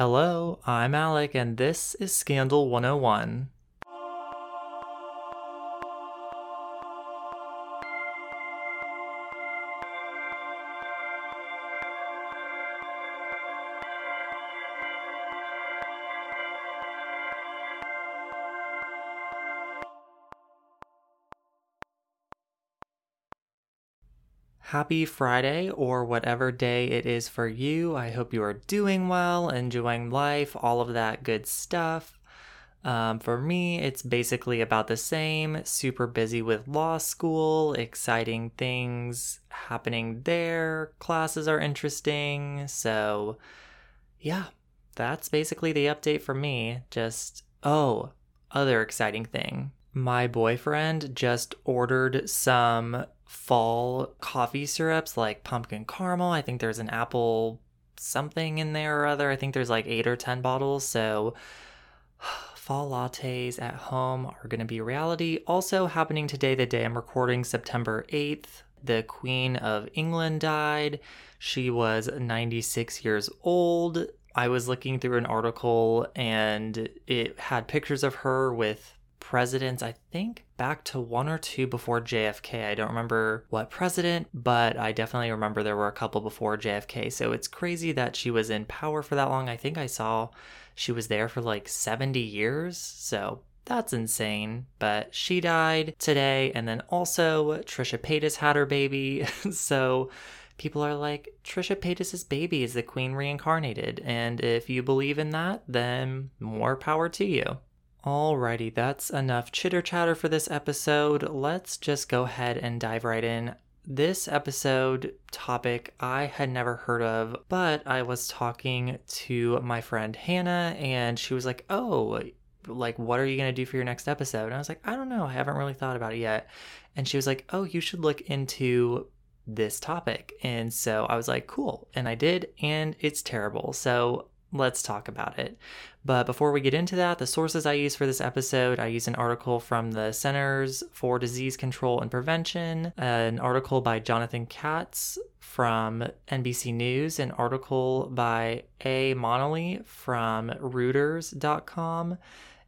Hello, I'm Alec, and this is Scandal 101. Happy Friday, or whatever day it is for you. I hope you are doing well, enjoying life, all of that good stuff. Um, for me, it's basically about the same. Super busy with law school, exciting things happening there. Classes are interesting. So, yeah, that's basically the update for me. Just, oh, other exciting thing. My boyfriend just ordered some fall coffee syrups like pumpkin caramel. I think there's an apple something in there or other. I think there's like eight or 10 bottles. So fall lattes at home are going to be reality. Also happening today, the day I'm recording, September 8th, the Queen of England died. She was 96 years old. I was looking through an article and it had pictures of her with presidents, I think back to one or two before JFK. I don't remember what president, but I definitely remember there were a couple before JFK. So it's crazy that she was in power for that long. I think I saw she was there for like 70 years. So that's insane. But she died today. And then also Trisha Paytas had her baby. so people are like, Trisha Paytas' baby is the queen reincarnated. And if you believe in that, then more power to you. Alrighty, that's enough chitter chatter for this episode. Let's just go ahead and dive right in. This episode topic I had never heard of, but I was talking to my friend Hannah and she was like, Oh, like, what are you going to do for your next episode? And I was like, I don't know. I haven't really thought about it yet. And she was like, Oh, you should look into this topic. And so I was like, Cool. And I did, and it's terrible. So let's talk about it. But before we get into that, the sources I use for this episode, I use an article from the Centers for Disease Control and Prevention, an article by Jonathan Katz from NBC News, an article by A. Monelly from Reuters.com,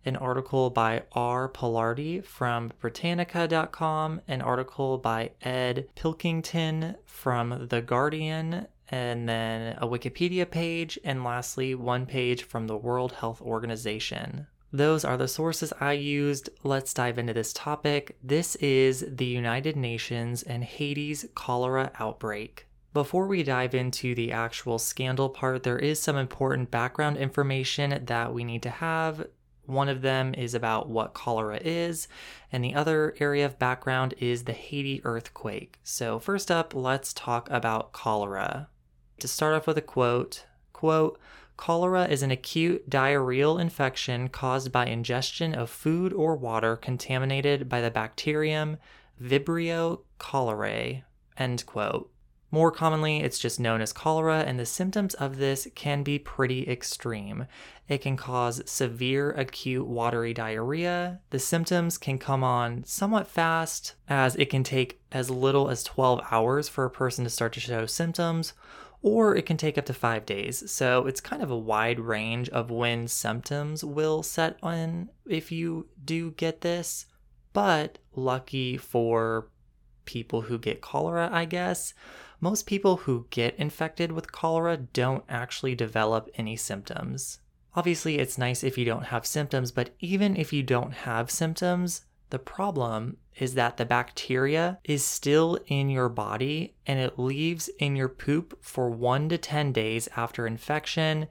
an article by R. Pallardy from Britannica.com, an article by Ed Pilkington from The Guardian, and then a Wikipedia page, and lastly, one page from the World Health Organization. Those are the sources I used. Let's dive into this topic. This is the United Nations and Haiti's cholera outbreak. Before we dive into the actual scandal part, there is some important background information that we need to have. One of them is about what cholera is, and the other area of background is the Haiti earthquake. So, first up, let's talk about cholera to start off with a quote quote cholera is an acute diarrheal infection caused by ingestion of food or water contaminated by the bacterium vibrio cholerae end quote more commonly, it's just known as cholera, and the symptoms of this can be pretty extreme. It can cause severe acute watery diarrhea. The symptoms can come on somewhat fast, as it can take as little as 12 hours for a person to start to show symptoms, or it can take up to five days. So it's kind of a wide range of when symptoms will set in if you do get this. But lucky for people who get cholera, I guess, most people who get infected with cholera don't actually develop any symptoms. Obviously, it's nice if you don't have symptoms, but even if you don't have symptoms, the problem is that the bacteria is still in your body and it leaves in your poop for one to 10 days after infection.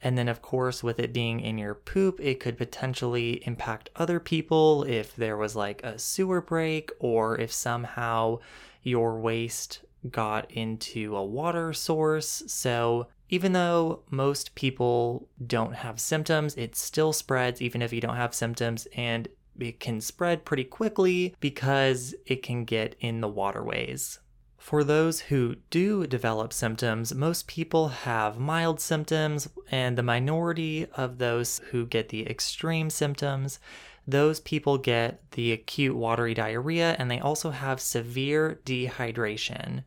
And then, of course, with it being in your poop, it could potentially impact other people if there was like a sewer break or if somehow your waste got into a water source. So, even though most people don't have symptoms, it still spreads even if you don't have symptoms. And it can spread pretty quickly because it can get in the waterways. For those who do develop symptoms, most people have mild symptoms, and the minority of those who get the extreme symptoms, those people get the acute watery diarrhea and they also have severe dehydration.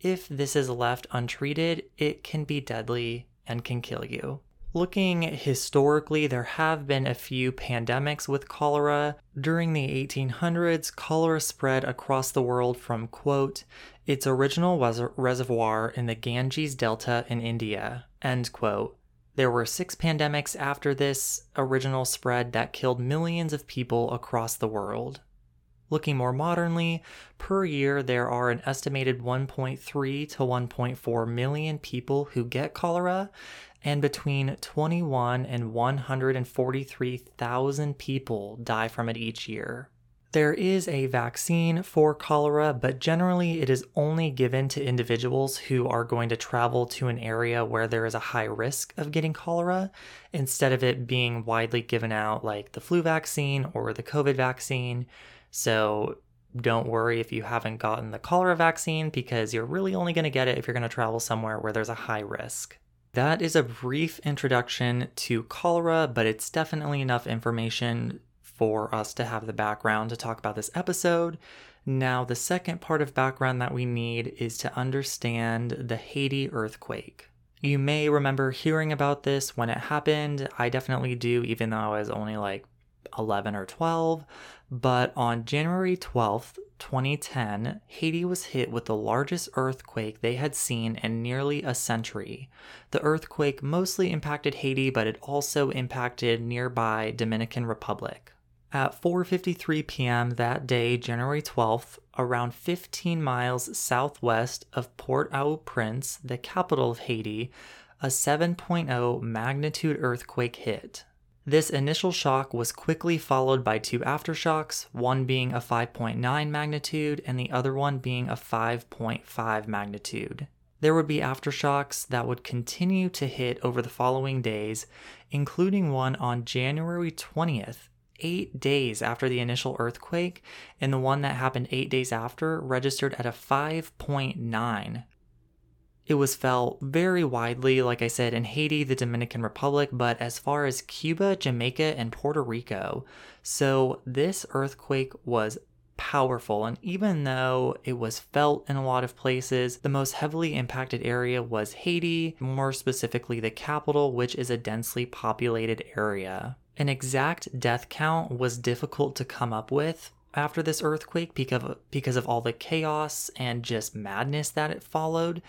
If this is left untreated, it can be deadly and can kill you. Looking historically, there have been a few pandemics with cholera. During the 1800s, cholera spread across the world from, quote, its original res- reservoir in the Ganges Delta in India, end quote. There were six pandemics after this original spread that killed millions of people across the world. Looking more modernly, per year there are an estimated 1.3 to 1.4 million people who get cholera, and between 21 and 143,000 people die from it each year. There is a vaccine for cholera, but generally it is only given to individuals who are going to travel to an area where there is a high risk of getting cholera, instead of it being widely given out like the flu vaccine or the COVID vaccine. So don't worry if you haven't gotten the cholera vaccine because you're really only going to get it if you're going to travel somewhere where there's a high risk. That is a brief introduction to cholera, but it's definitely enough information for us to have the background to talk about this episode. Now, the second part of background that we need is to understand the Haiti earthquake. You may remember hearing about this when it happened. I definitely do, even though I was only like 11 or 12. But on January 12th, 2010, Haiti was hit with the largest earthquake they had seen in nearly a century. The earthquake mostly impacted Haiti, but it also impacted nearby Dominican Republic. At 4:53 p.m. that day, January 12th, around 15 miles southwest of Port-au-Prince, the capital of Haiti, a 7.0 magnitude earthquake hit. This initial shock was quickly followed by two aftershocks, one being a 5.9 magnitude and the other one being a 5.5 magnitude. There would be aftershocks that would continue to hit over the following days, including one on January 20th, eight days after the initial earthquake, and the one that happened eight days after registered at a 5.9 it was felt very widely, like I said, in Haiti, the Dominican Republic, but as far as Cuba, Jamaica, and Puerto Rico. So this earthquake was powerful. And even though it was felt in a lot of places, the most heavily impacted area was Haiti, more specifically the capital, which is a densely populated area. An exact death count was difficult to come up with, after this earthquake because of, because of all the chaos and just madness that it followed.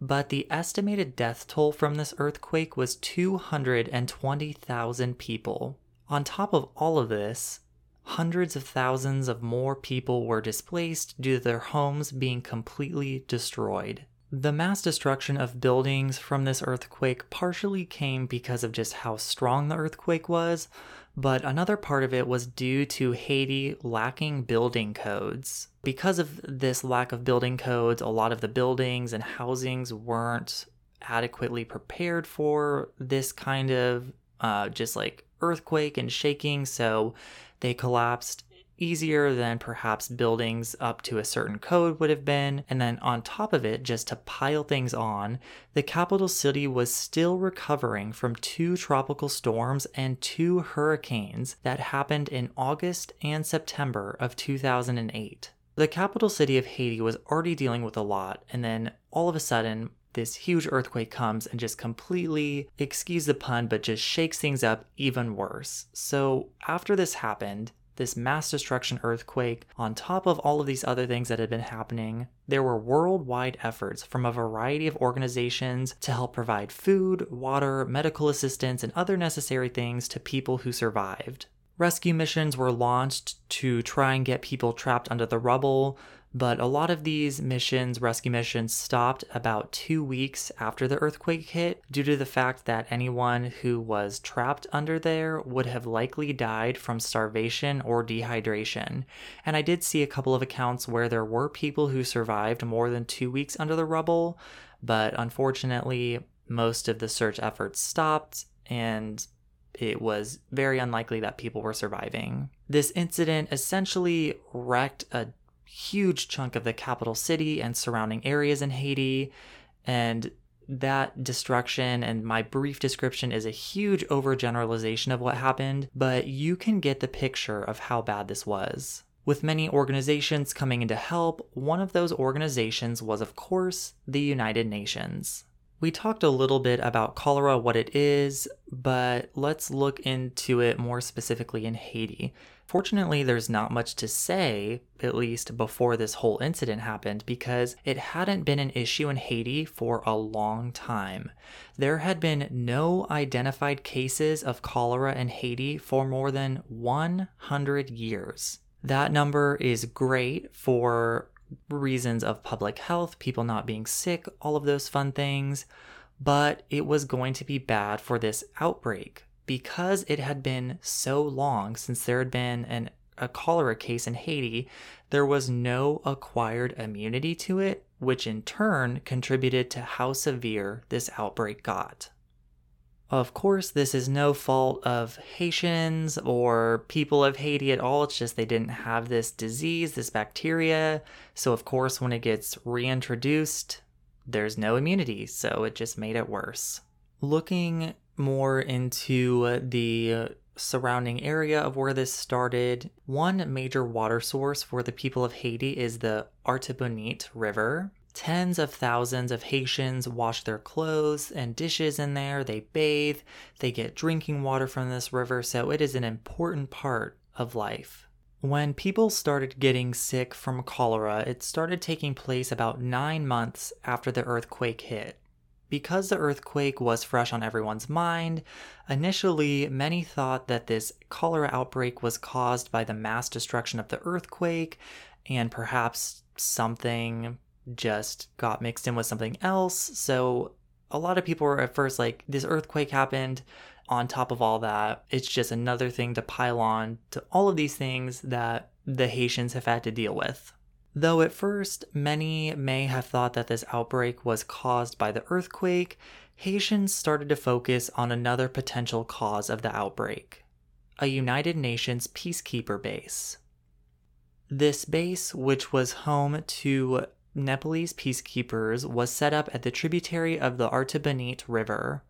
But the estimated death toll from this earthquake was 220,000 people. On top of all of this, hundreds of thousands of more people were displaced due to their homes being completely destroyed. The mass destruction of buildings from this earthquake partially came because of just how strong the earthquake was, but another part of it was due to Haiti lacking building codes. Because of this lack of building codes, a lot of the buildings and housings weren't adequately prepared for this kind of uh, just like earthquake and shaking, so they collapsed easier than perhaps buildings up to a certain code would have been. And then on top of it, just to pile things on, the capital city was still recovering from two tropical storms and two hurricanes that happened in August and September of 2008. The capital city of Haiti was already dealing with a lot, and then all of a sudden, this huge earthquake comes and just completely, excuse the pun, but just shakes things up even worse. So, after this happened, this mass destruction earthquake, on top of all of these other things that had been happening, there were worldwide efforts from a variety of organizations to help provide food, water, medical assistance, and other necessary things to people who survived. Rescue missions were launched to try and get people trapped under the rubble, but a lot of these missions, rescue missions, stopped about two weeks after the earthquake hit due to the fact that anyone who was trapped under there would have likely died from starvation or dehydration. And I did see a couple of accounts where there were people who survived more than two weeks under the rubble, but unfortunately, most of the search efforts stopped and it was very unlikely that people were surviving. This incident essentially wrecked a huge chunk of the capital city and surrounding areas in Haiti. And that destruction and my brief description is a huge overgeneralization of what happened, but you can get the picture of how bad this was. With many organizations coming in to help, one of those organizations was, of course, the United Nations. We talked a little bit about cholera, what it is, but let's look into it more specifically in Haiti. Fortunately, there's not much to say, at least before this whole incident happened, because it hadn't been an issue in Haiti for a long time. There had been no identified cases of cholera in Haiti for more than 100 years. That number is great for reasons of public health, people not being sick, all of those fun things. But it was going to be bad for this outbreak because it had been so long since there had been an, a cholera case in Haiti, there was no acquired immunity to it, which in turn contributed to how severe this outbreak got. Of course, this is no fault of Haitians or people of Haiti at all. It's just they didn't have this disease, this bacteria. So, of course, when it gets reintroduced, there's no immunity. So, it just made it worse. Looking more into uh, the uh, surrounding area of where this started, one major water source for the people of Haiti is the Artibonite River. Tens of thousands of Haitians wash their clothes and dishes in there. They bathe. They get drinking water from this river. So it is an important part of life. When people started getting sick from cholera, it started taking place about nine months after the earthquake hit. Because the earthquake was fresh on everyone's mind, initially many thought that this cholera outbreak was caused by the mass destruction of the earthquake and perhaps something just got mixed in with something else. So a lot of people were at first like, this earthquake happened. On top of all that, it's just another thing to pile on to all of these things that the Haitians have had to deal with. Though at first many may have thought that this outbreak was caused by the earthquake, Haitians started to focus on another potential cause of the outbreak a United Nations peacekeeper base. This base, which was home to Nepalese peacekeepers was set up at the tributary of the Artibonite River.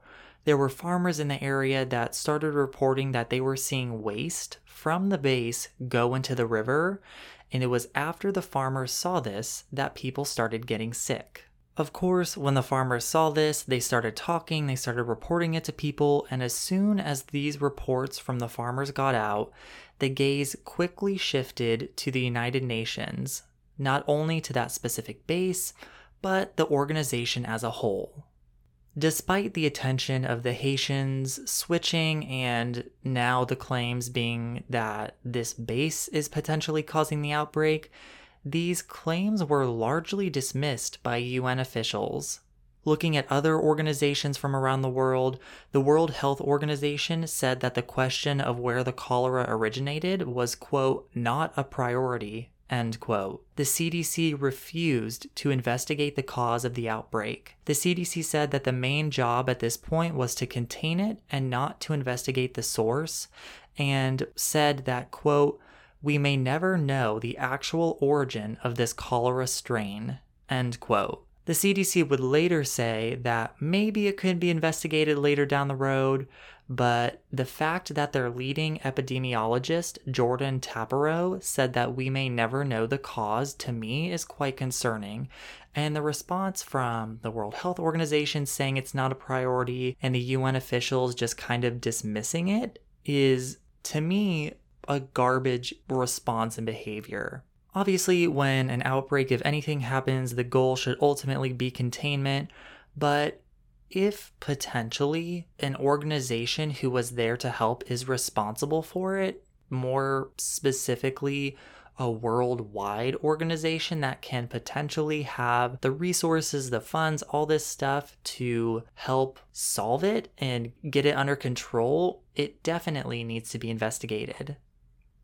There were farmers in the area that started reporting that they were seeing waste from the base go into the river, and it was after the farmers saw this that people started getting sick. Of course, when the farmers saw this, they started talking, they started reporting it to people, and as soon as these reports from the farmers got out, the gaze quickly shifted to the United Nations, not only to that specific base, but the organization as a whole. Despite the attention of the Haitians switching and now the claims being that this base is potentially causing the outbreak, these claims were largely dismissed by UN officials. Looking at other organizations from around the world, the World Health Organization said that the question of where the cholera originated was, quote, not a priority, End quote. The CDC refused to investigate the cause of the outbreak. The CDC said that the main job at this point was to contain it and not to investigate the source, and said that, quote, we may never know the actual origin of this cholera strain, end quote. The CDC would later say that maybe it could be investigated later down the road, but the fact that their leading epidemiologist, Jordan Tappero, said that we may never know the cause to me is quite concerning. And the response from the World Health Organization saying it's not a priority and the UN officials just kind of dismissing it is, to me, a garbage response and behavior. Obviously, when an outbreak of anything happens, the goal should ultimately be containment, but if potentially an organization who was there to help is responsible for it, more specifically, a worldwide organization that can potentially have the resources, the funds, all this stuff to help solve it and get it under control, it definitely needs to be investigated.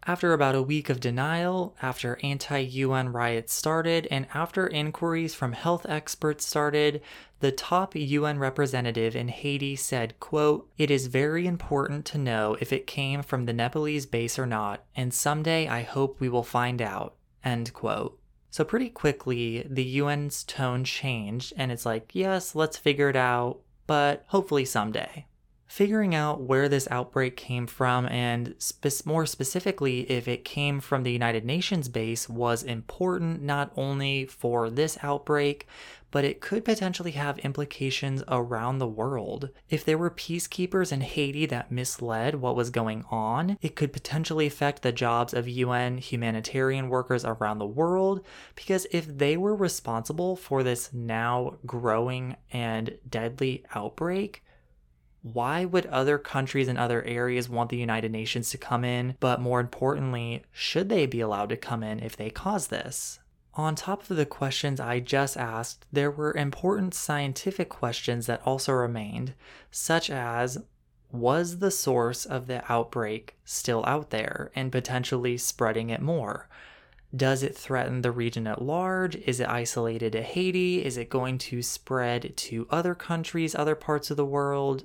After about a week of denial, after anti UN riots started, and after inquiries from health experts started, the top UN representative in Haiti said, quote, It is very important to know if it came from the Nepalese base or not, and someday I hope we will find out. End quote. So, pretty quickly, the UN's tone changed, and it's like, yes, let's figure it out, but hopefully someday figuring out where this outbreak came from and spe- more specifically if it came from the United Nations base was important not only for this outbreak but it could potentially have implications around the world. If there were peacekeepers in Haiti that misled what was going on, it could potentially affect the jobs of UN humanitarian workers around the world, because if they were responsible for this now growing and deadly outbreak, why would other countries and other areas want the United Nations to come in? But more importantly, should they be allowed to come in if they cause this? On top of the questions I just asked, there were important scientific questions that also remained, such as was the source of the outbreak still out there and potentially spreading it more? Does it threaten the region at large? Is it isolated to Haiti? Is it going to spread to other countries, other parts of the world?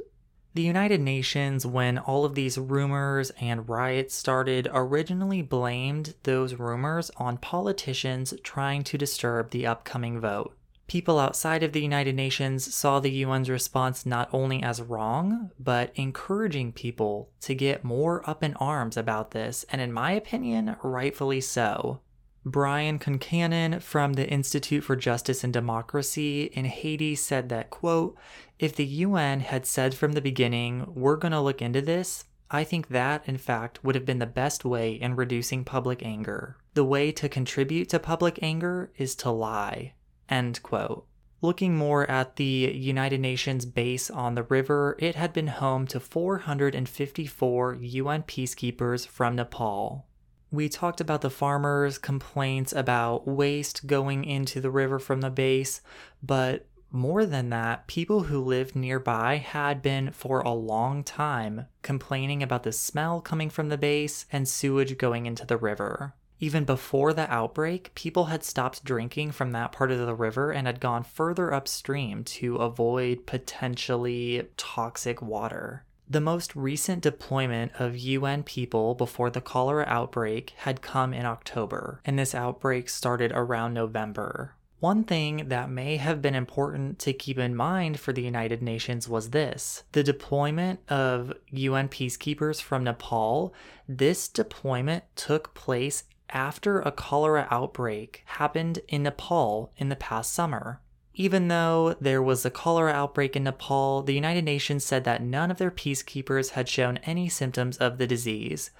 The United Nations, when all of these rumors and riots started, originally blamed those rumors on politicians trying to disturb the upcoming vote. People outside of the United Nations saw the UN's response not only as wrong, but encouraging people to get more up in arms about this, and in my opinion, rightfully so. Brian Concannon from the Institute for Justice and Democracy in Haiti said that, quote, if the UN had said from the beginning, we're going to look into this, I think that, in fact, would have been the best way in reducing public anger. The way to contribute to public anger is to lie. End quote. Looking more at the United Nations base on the river, it had been home to 454 UN peacekeepers from Nepal. We talked about the farmers' complaints about waste going into the river from the base, but more than that, people who lived nearby had been for a long time complaining about the smell coming from the base and sewage going into the river. Even before the outbreak, people had stopped drinking from that part of the river and had gone further upstream to avoid potentially toxic water. The most recent deployment of UN people before the cholera outbreak had come in October, and this outbreak started around November. One thing that may have been important to keep in mind for the United Nations was this the deployment of UN peacekeepers from Nepal. This deployment took place after a cholera outbreak happened in Nepal in the past summer. Even though there was a cholera outbreak in Nepal, the United Nations said that none of their peacekeepers had shown any symptoms of the disease.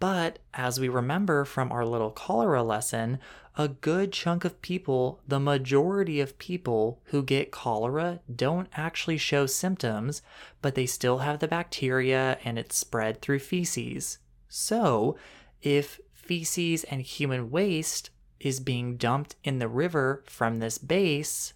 But as we remember from our little cholera lesson, a good chunk of people, the majority of people who get cholera, don't actually show symptoms, but they still have the bacteria and it's spread through feces. So, if feces and human waste is being dumped in the river from this base,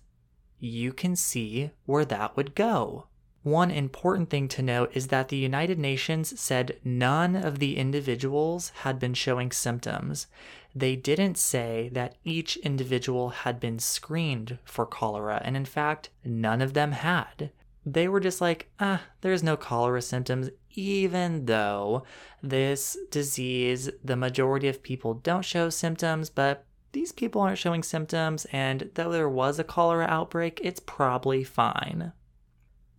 you can see where that would go. One important thing to note is that the United Nations said none of the individuals had been showing symptoms. They didn't say that each individual had been screened for cholera, and in fact, none of them had. They were just like, ah, there's no cholera symptoms, even though this disease, the majority of people don't show symptoms, but these people aren't showing symptoms, and though there was a cholera outbreak, it's probably fine.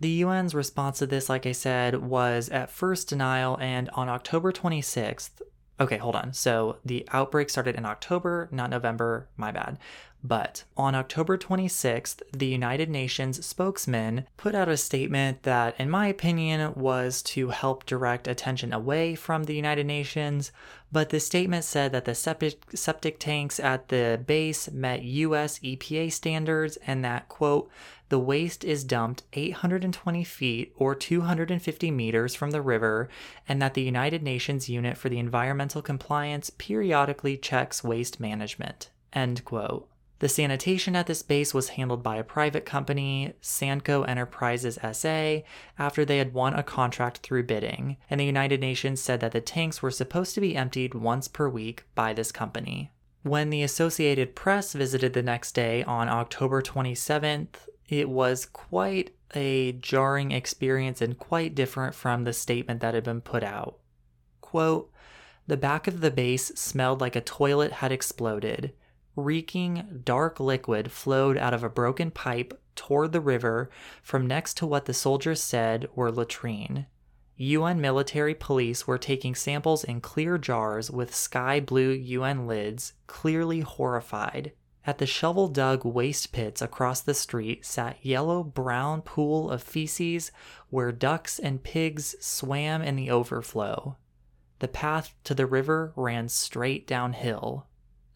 The UN's response to this, like I said, was at first denial, and on October 26th, okay, hold on. So the outbreak started in October, not November, my bad. But on October 26th, the United Nations spokesman put out a statement that, in my opinion, was to help direct attention away from the United Nations. But the statement said that the septic, septic tanks at the base met US EPA standards and that, quote, the waste is dumped 820 feet or 250 meters from the river, and that the United Nations Unit for the Environmental Compliance periodically checks waste management. End quote. The sanitation at this base was handled by a private company, Sanco Enterprises SA, after they had won a contract through bidding, and the United Nations said that the tanks were supposed to be emptied once per week by this company. When the Associated Press visited the next day on October 27th, it was quite a jarring experience and quite different from the statement that had been put out. Quote, the back of the base smelled like a toilet had exploded. Reeking, dark liquid flowed out of a broken pipe toward the river from next to what the soldiers said were latrine. UN military police were taking samples in clear jars with sky blue UN lids, clearly horrified. At the shovel dug waste pits across the street sat yellow brown pool of feces where ducks and pigs swam in the overflow. The path to the river ran straight downhill.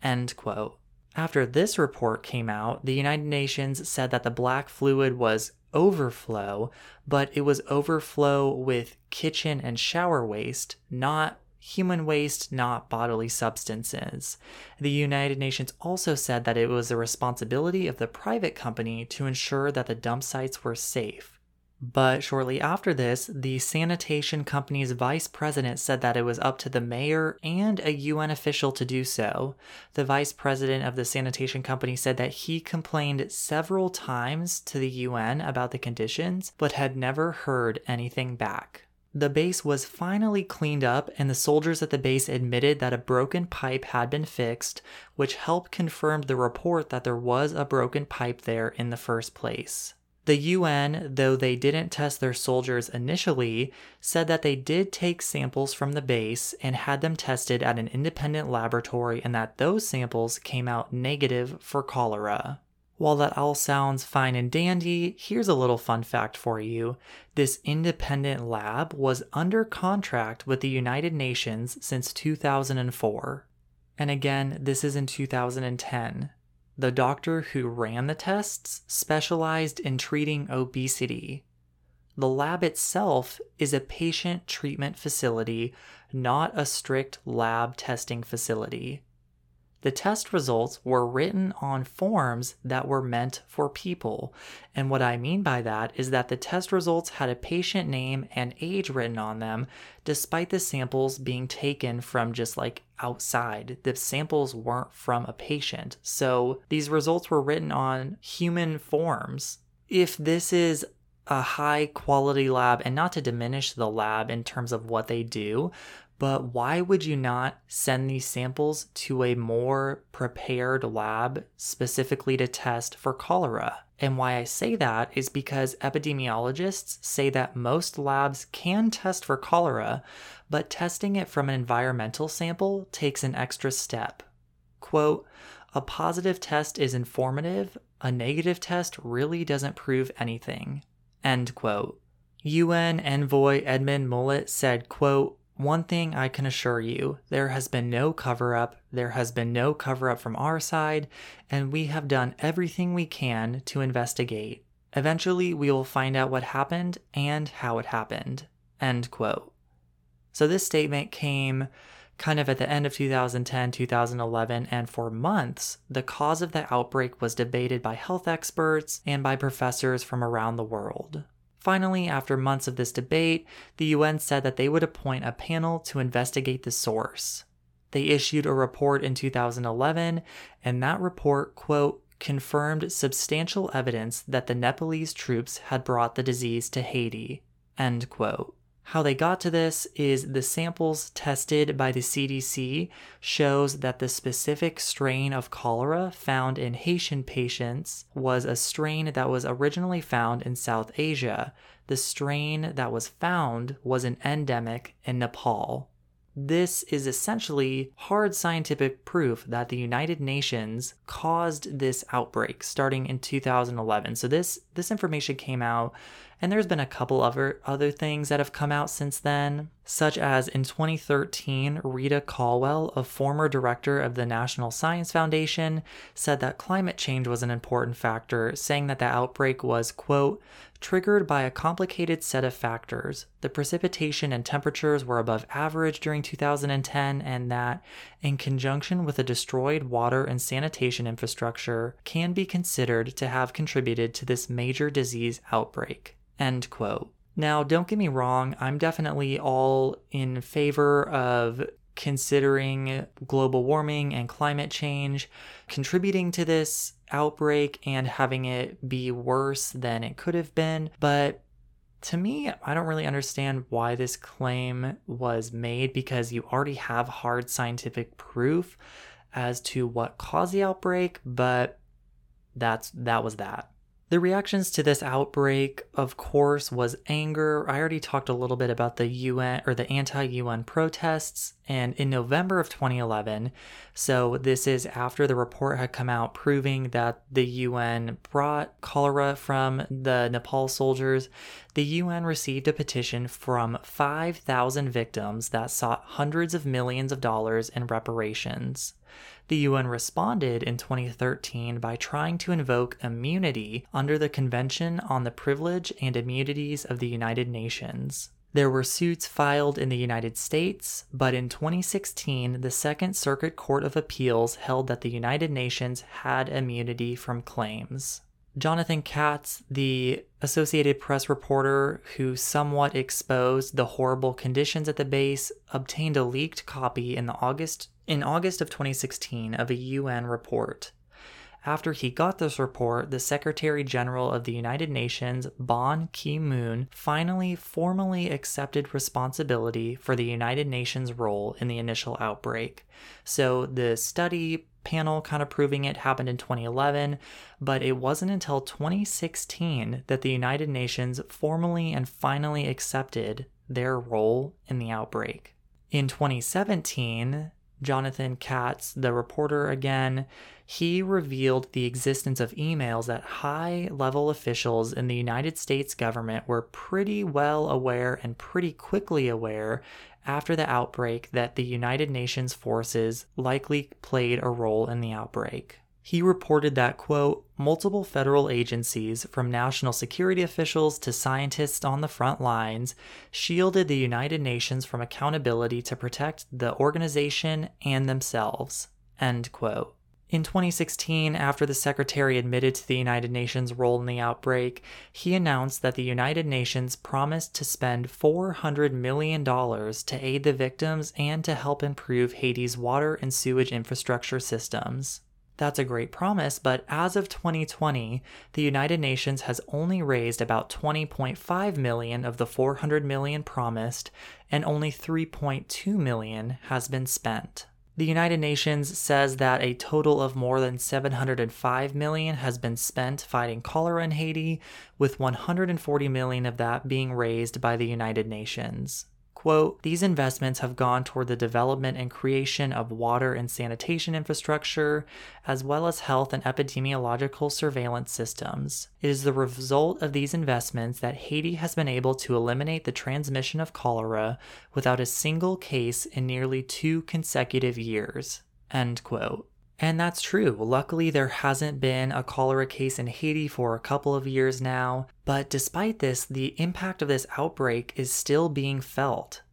End quote. After this report came out, the United Nations said that the black fluid was overflow, but it was overflow with kitchen and shower waste, not human waste, not bodily substances. The United Nations also said that it was the responsibility of the private company to ensure that the dump sites were safe. But shortly after this, the sanitation company's vice president said that it was up to the mayor and a UN official to do so. The vice president of the sanitation company said that he complained several times to the UN about the conditions, but had never heard anything back. The base was finally cleaned up, and the soldiers at the base admitted that a broken pipe had been fixed, which helped confirm the report that there was a broken pipe there in the first place. The UN, though they didn't test their soldiers initially, said that they did take samples from the base and had them tested at an independent laboratory and that those samples came out negative for cholera. While that all sounds fine and dandy, here's a little fun fact for you. This independent lab was under contract with the United Nations since 2004. And again, this is in 2010. The doctor who ran the tests specialized in treating obesity. The lab itself is a patient treatment facility, not a strict lab testing facility. The test results were written on forms that were meant for people. And what I mean by that is that the test results had a patient name and age written on them, despite the samples being taken from just like outside. The samples weren't from a patient. So these results were written on human forms. If this is a high quality lab, and not to diminish the lab in terms of what they do, but why would you not send these samples to a more prepared lab specifically to test for cholera? And why I say that is because epidemiologists say that most labs can test for cholera, but testing it from an environmental sample takes an extra step. Quote, a positive test is informative, a negative test really doesn't prove anything. End quote. UN envoy Edmond Mulet said, quote, one thing I can assure you there has been no cover up, there has been no cover up from our side, and we have done everything we can to investigate. Eventually, we will find out what happened and how it happened. End quote. So, this statement came kind of at the end of 2010, 2011, and for months, the cause of the outbreak was debated by health experts and by professors from around the world. Finally, after months of this debate, the UN said that they would appoint a panel to investigate the source. They issued a report in 2011, and that report, quote, confirmed substantial evidence that the Nepalese troops had brought the disease to Haiti, end quote. How they got to this is the samples tested by the CDC shows that the specific strain of cholera found in Haitian patients was a strain that was originally found in South Asia. The strain that was found was an endemic in Nepal. This is essentially hard scientific proof that the United Nations caused this outbreak starting in 2011. So this this information came out and there's been a couple other other things that have come out since then, such as in 2013, Rita Colwell, a former director of the National Science Foundation, said that climate change was an important factor, saying that the outbreak was, quote, triggered by a complicated set of factors. The precipitation and temperatures were above average during 2010, and that, in conjunction with a destroyed water and sanitation infrastructure, can be considered to have contributed to this major disease outbreak. End quote. Now, don't get me wrong, I'm definitely all in favor of considering global warming and climate change contributing to this outbreak and having it be worse than it could have been. But to me, I don't really understand why this claim was made because you already have hard scientific proof as to what caused the outbreak, but that's that was that. The reactions to this outbreak, of course, was anger. I already talked a little bit about the UN or the anti UN protests, and in November of 2011, so this is after the report had come out proving that the UN brought cholera from the Nepal soldiers, the UN received a petition from 5,000 victims that sought hundreds of millions of dollars in reparations. The UN responded in 2013 by trying to invoke immunity under the Convention on the Privilege and Immunities of the United Nations. There were suits filed in the United States, but in 2016, the Second Circuit Court of Appeals held that the United Nations had immunity from claims. Jonathan Katz, the Associated Press reporter who somewhat exposed the horrible conditions at the base, obtained a leaked copy in the August in August of 2016 of a UN report. After he got this report, the Secretary General of the United Nations, Ban Ki moon, finally formally accepted responsibility for the United Nations role in the initial outbreak. So the study panel kind of proving it happened in 2011, but it wasn't until 2016 that the United Nations formally and finally accepted their role in the outbreak. In 2017, Jonathan Katz, the reporter again, he revealed the existence of emails that high level officials in the United States government were pretty well aware and pretty quickly aware after the outbreak that the United Nations forces likely played a role in the outbreak. He reported that, quote, multiple federal agencies, from national security officials to scientists on the front lines, shielded the United Nations from accountability to protect the organization and themselves, end quote. In 2016, after the Secretary admitted to the United Nations' role in the outbreak, he announced that the United Nations promised to spend $400 million to aid the victims and to help improve Haiti's water and sewage infrastructure systems. That's a great promise, but as of 2020, the United Nations has only raised about 20.5 million of the 400 million promised, and only 3.2 million has been spent. The United Nations says that a total of more than 705 million has been spent fighting cholera in Haiti, with 140 million of that being raised by the United Nations. Quote, these investments have gone toward the development and creation of water and sanitation infrastructure, as well as health and epidemiological surveillance systems. It is the result of these investments that Haiti has been able to eliminate the transmission of cholera without a single case in nearly two consecutive years. End quote. And that's true. Luckily, there hasn't been a cholera case in Haiti for a couple of years now, but despite this, the impact of this outbreak is still being felt.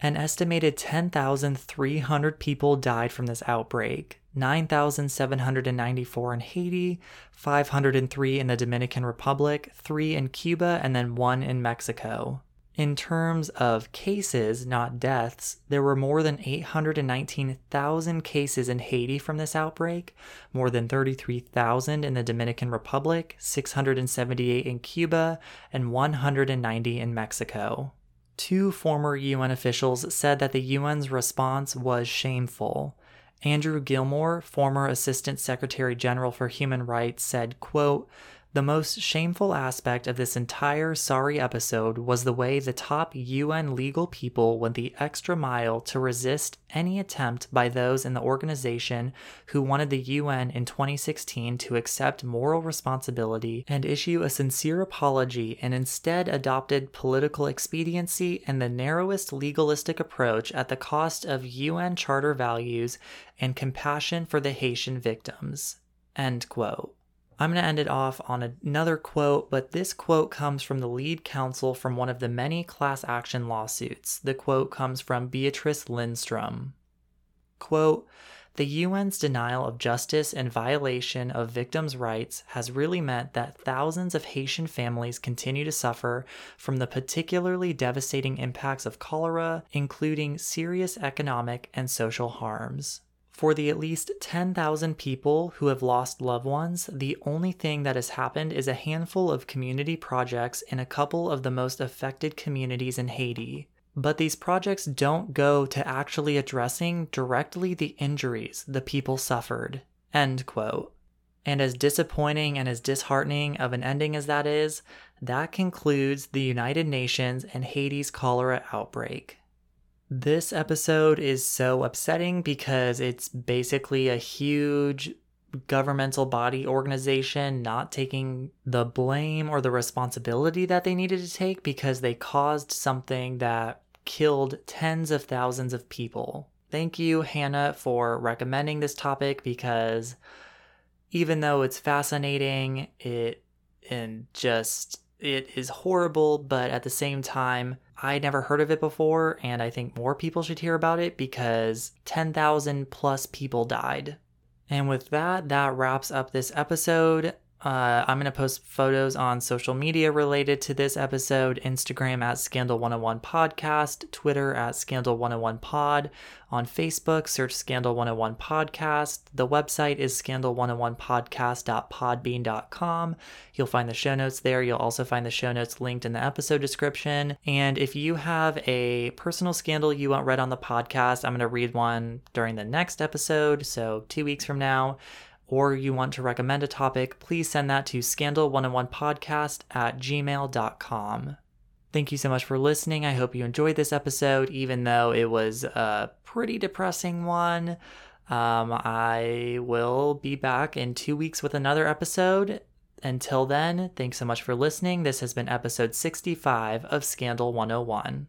An estimated 10,300 people died from this outbreak 9,794 in Haiti, 503 in the Dominican Republic, 3 in Cuba, and then 1 in Mexico. In terms of cases, not deaths, there were more than 819,000 cases in Haiti from this outbreak, more than 33,000 in the Dominican Republic, 678 in Cuba, and 190 in Mexico. Two former UN officials said that the UN's response was shameful. Andrew Gilmour, former Assistant Secretary General for Human Rights, said, quote, the most shameful aspect of this entire sorry episode was the way the top UN legal people went the extra mile to resist any attempt by those in the organization who wanted the UN in 2016 to accept moral responsibility and issue a sincere apology and instead adopted political expediency and the narrowest legalistic approach at the cost of UN charter values and compassion for the Haitian victims. End quote. I'm going to end it off on another quote, but this quote comes from the lead counsel from one of the many class action lawsuits. The quote comes from Beatrice Lindstrom. Quote, the UN's denial of justice and violation of victims' rights has really meant that thousands of Haitian families continue to suffer from the particularly devastating impacts of cholera, including serious economic and social harms. For the at least 10,000 people who have lost loved ones, the only thing that has happened is a handful of community projects in a couple of the most affected communities in Haiti. But these projects don't go to actually addressing directly the injuries the people suffered. End quote. And as disappointing and as disheartening of an ending as that is, that concludes the United Nations and Haiti's cholera outbreak. This episode is so upsetting because it's basically a huge governmental body organization not taking the blame or the responsibility that they needed to take because they caused something that killed tens of thousands of people. Thank you, Hannah, for recommending this topic because even though it's fascinating, it and just it is horrible, but at the same time, I never heard of it before, and I think more people should hear about it because 10,000 plus people died. And with that, that wraps up this episode. Uh, I'm going to post photos on social media related to this episode Instagram at Scandal 101 Podcast, Twitter at Scandal 101 Pod. On Facebook, search Scandal 101 Podcast. The website is scandal101podcast.podbean.com. You'll find the show notes there. You'll also find the show notes linked in the episode description. And if you have a personal scandal you want read on the podcast, I'm going to read one during the next episode. So, two weeks from now or you want to recommend a topic, please send that to scandal101podcast at gmail.com. Thank you so much for listening. I hope you enjoyed this episode, even though it was a pretty depressing one. Um, I will be back in two weeks with another episode. Until then, thanks so much for listening. This has been episode 65 of Scandal 101.